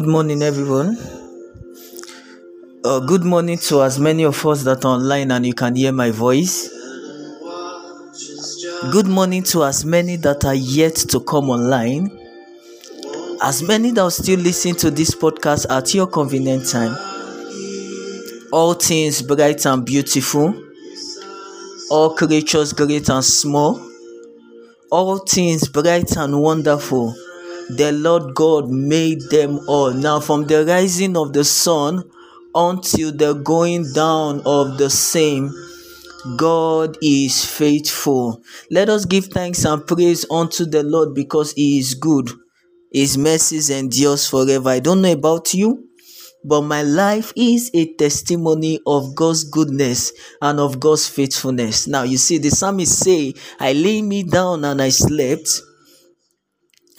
Good morning, everyone. Uh, good morning to as many of us that are online and you can hear my voice. Good morning to as many that are yet to come online. As many that are still listening to this podcast at your convenient time. All things bright and beautiful. All creatures great and small. All things bright and wonderful the Lord God made them all. Now, from the rising of the sun until the going down of the same, God is faithful. Let us give thanks and praise unto the Lord because He is good. His mercies endures forever. I don't know about you, but my life is a testimony of God's goodness and of God's faithfulness. Now, you see, the psalmist say, I lay me down and I slept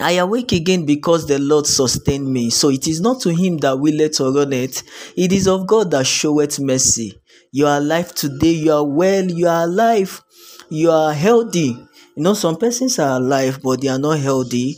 I awake again because the Lord sustained me. So it is not to him that we willeth or it, it is of God that showeth mercy. You are alive today, you are well, you are alive, you are healthy. You know, some persons are alive, but they are not healthy.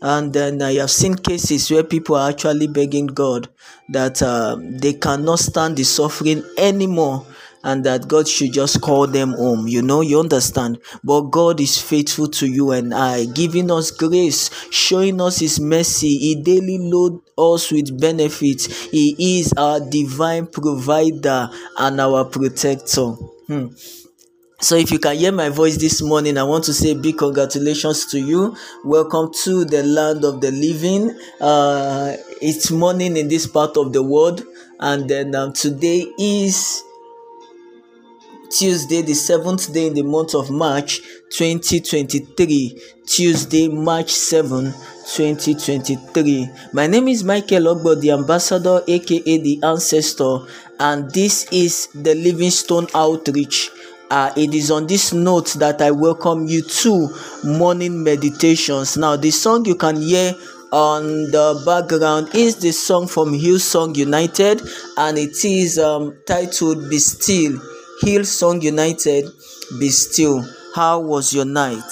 And then I have seen cases where people are actually begging God that uh, they cannot stand the suffering anymore and that God should just call them home. You know, you understand. But God is faithful to you and I, giving us grace, showing us His mercy. He daily load us with benefits. He is our divine provider and our protector. Hmm. So, if you can hear my voice this morning, I want to say big congratulations to you. Welcome to the land of the living. Uh, it's morning in this part of the world, and then um, today is Tuesday, the seventh day in the month of March 2023. Tuesday, March 7, 2023. My name is Michael Ogbo, the ambassador, aka the ancestor, and this is the Livingstone Outreach. Uh, it is on this note that I welcome you to morning meditations. Now, the song you can hear on the background is the song from Hillsong United, and it is um, titled Be Still. Hillsong United, Be Still. How was your night?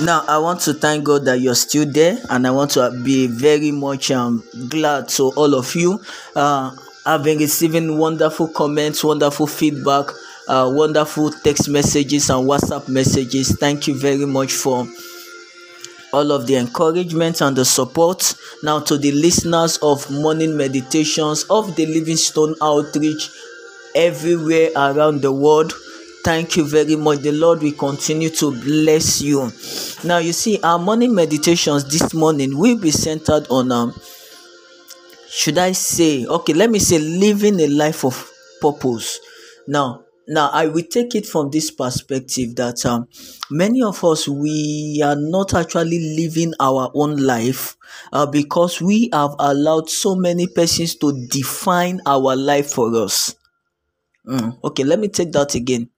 Now, I want to thank God that you're still there, and I want to be very much um, glad to all of you. Uh, I've been receiving wonderful comments, wonderful feedback, uh, wonderful text messages, and WhatsApp messages. Thank you very much for all of the encouragement and the support. Now, to the listeners of morning meditations of the Livingstone Outreach everywhere around the world. Thank you very much. The Lord will continue to bless you. Now, you see, our morning meditations this morning will be centered on, um, should I say, okay, let me say, living a life of purpose. Now, now I will take it from this perspective that um, many of us we are not actually living our own life uh, because we have allowed so many persons to define our life for us. Mm, okay, let me take that again.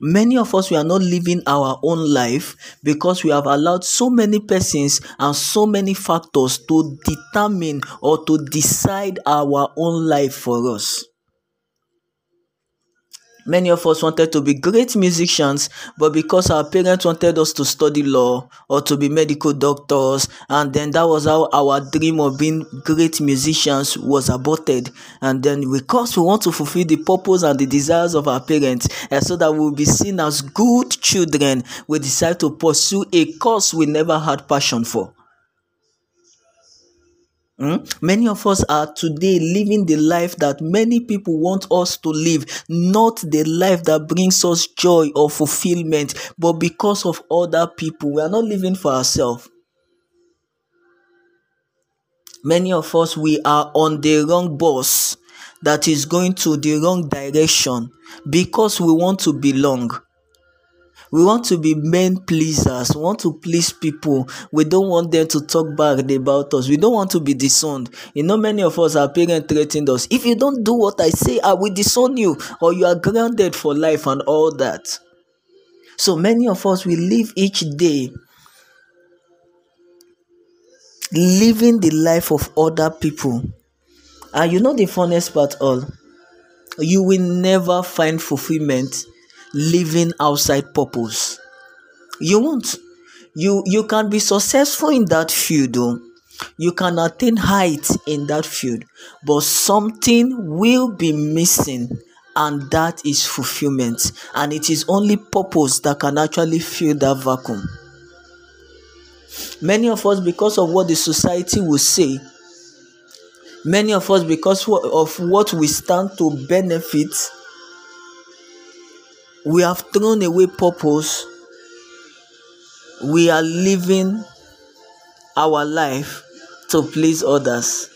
Many of us, we are not living our own life because we have allowed so many persons and so many factors to determine or to decide our own life for us. Many of us wanted to be great musicians, but because our parents wanted us to study law or to be medical doctors, and then that was how our dream of being great musicians was aborted. And then, because we want to fulfill the purpose and the desires of our parents, and so that we'll be seen as good children, we decide to pursue a course we never had passion for. Mm? Many of us are today living the life that many people want us to live, not the life that brings us joy or fulfillment, but because of other people. We are not living for ourselves. Many of us, we are on the wrong bus that is going to the wrong direction because we want to belong. We want to be men pleasers. We want to please people. We don't want them to talk bad about us. We don't want to be disowned. You know, many of us, our parents threatened us. If you don't do what I say, I will disown you, or you are grounded for life and all that. So many of us, we live each day living the life of other people. And you know the funniest part all? You will never find fulfillment living outside purpose. You won't. You you can be successful in that field though. You can attain height in that field, but something will be missing and that is fulfillment and it is only purpose that can actually fill that vacuum many of us because of what the society will say many of us because of what we stand to benefit we have thrown away purpose. We are living our life to please others.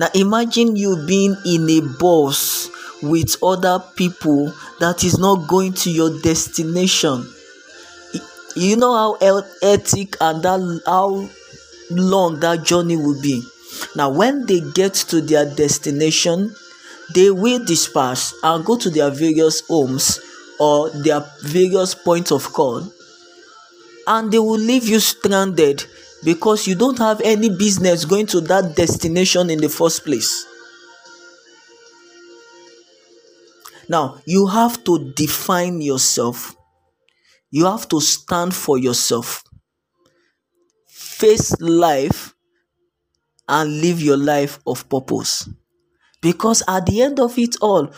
Now imagine you being in a bus with other people that is not going to your destination. You know how ethic and that how long that journey will be? Now when they get to their destination they will disperse and go to their various homes or their various points of call and they will leave you stranded because you don't have any business going to that destination in the first place. Now, you have to define yourself, you have to stand for yourself, face life, and live your life of purpose. Because at the end of it all,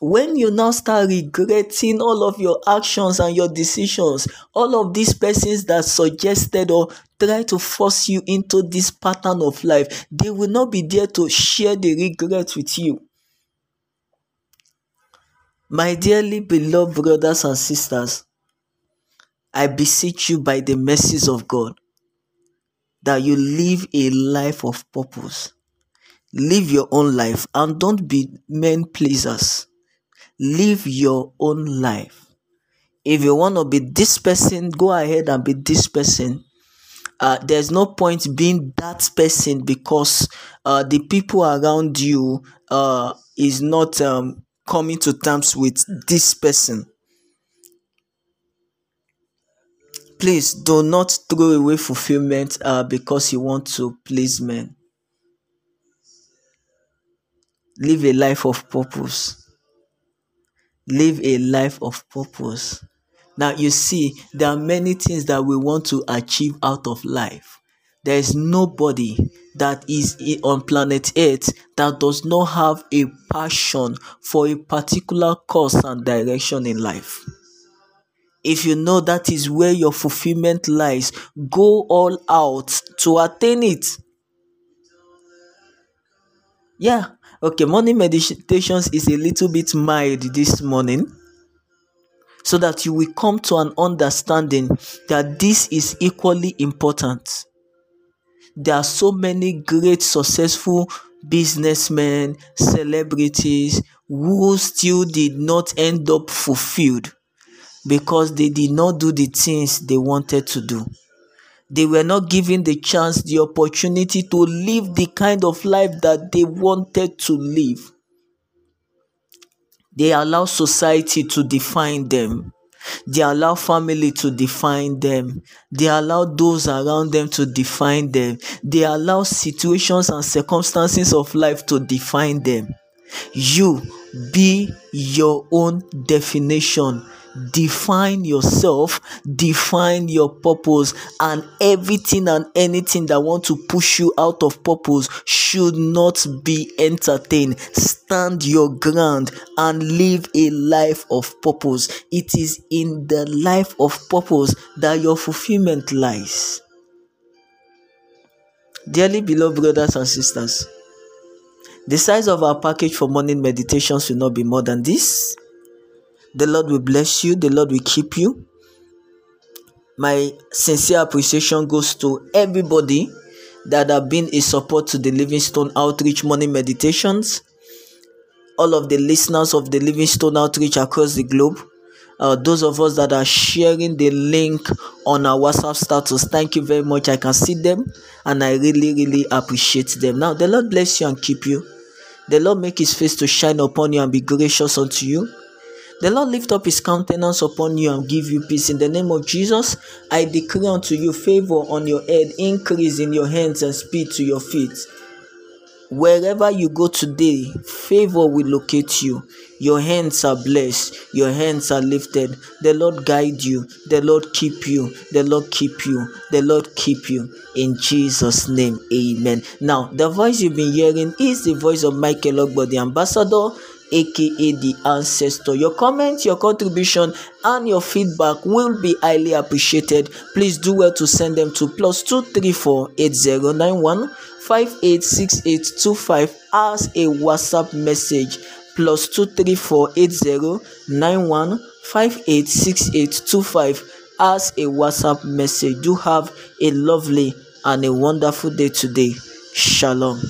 when you now start regretting all of your actions and your decisions all of these persons that suggested or try to force you into this pattern of life they will not be there to share the regret with you. My dearly beloved brothers and sisters i beseech you by the mercies of god that you live a life of purpose. Live your own life and don't be men pleasers live your own life. If you want to be this person, go ahead and be this person. Uh, there's no point being that person because uh, the people around you uh, is not um, coming to terms with this person. Please do not throw away fulfillment uh, because you want to please men. Live a life of purpose live a life of purpose. Now, you see, there are many things that we want to achieve out of life. There is nobody that is on planet Earth that does not have a passion for a particular course and direction in life. If you know that is where your fulfillment lies, go all out to attain it. Yeah, Okay, morning meditations is a little bit mild this morning so that you will come to an understanding that this is equally important. There are so many great, successful businessmen, celebrities who still did not end up fulfilled because they did not do the things they wanted to do. They were not given the chance, the opportunity to live the kind of life that they wanted to live. They allow society to define them. They allow family to define them. They allow those around them to define them. They allow situations and circumstances of life to define them. You be your own definition define yourself define your purpose and everything and anything that want to push you out of purpose should not be entertained. Stand your ground and live a life of purpose. It is in the life of purpose that your fulfillment lies. Dearly beloved brothers and sisters, the size of our package for morning meditations will not be more than this. The Lord will bless you, the Lord will keep you. My sincere appreciation goes to everybody that have been a support to the Livingstone Outreach Morning Meditations, all of the listeners of the Livingstone Outreach across the globe, uh, those of us that are sharing the link on our WhatsApp status, thank you very much. I can see them and I really, really appreciate them. Now, the Lord bless you and keep you. The Lord make his face to shine upon you and be gracious unto you. The Lord lift up his countenance upon you and give you peace. In the name of Jesus, I declare unto you favor on your head, increase in your hands, and speed to your feet. Wherever you go today, favor will locate you. Your hands are blessed, your hands are lifted. The Lord guide you, the Lord keep you, the Lord keep you, the Lord keep you. In Jesus' name, amen. Now, the voice you've been hearing is the voice of Michael Ogbo, the ambassador aka the ancestor. Your comment, your contribution, and your feedback will be highly appreciated. Please do well to send them to plus two three four eight zero nine one five eight six eight two five as a WhatsApp message. Plus two three four eight zero nine one five eight six eight two five as a WhatsApp message. Do have a lovely and a wonderful day today. Shalom.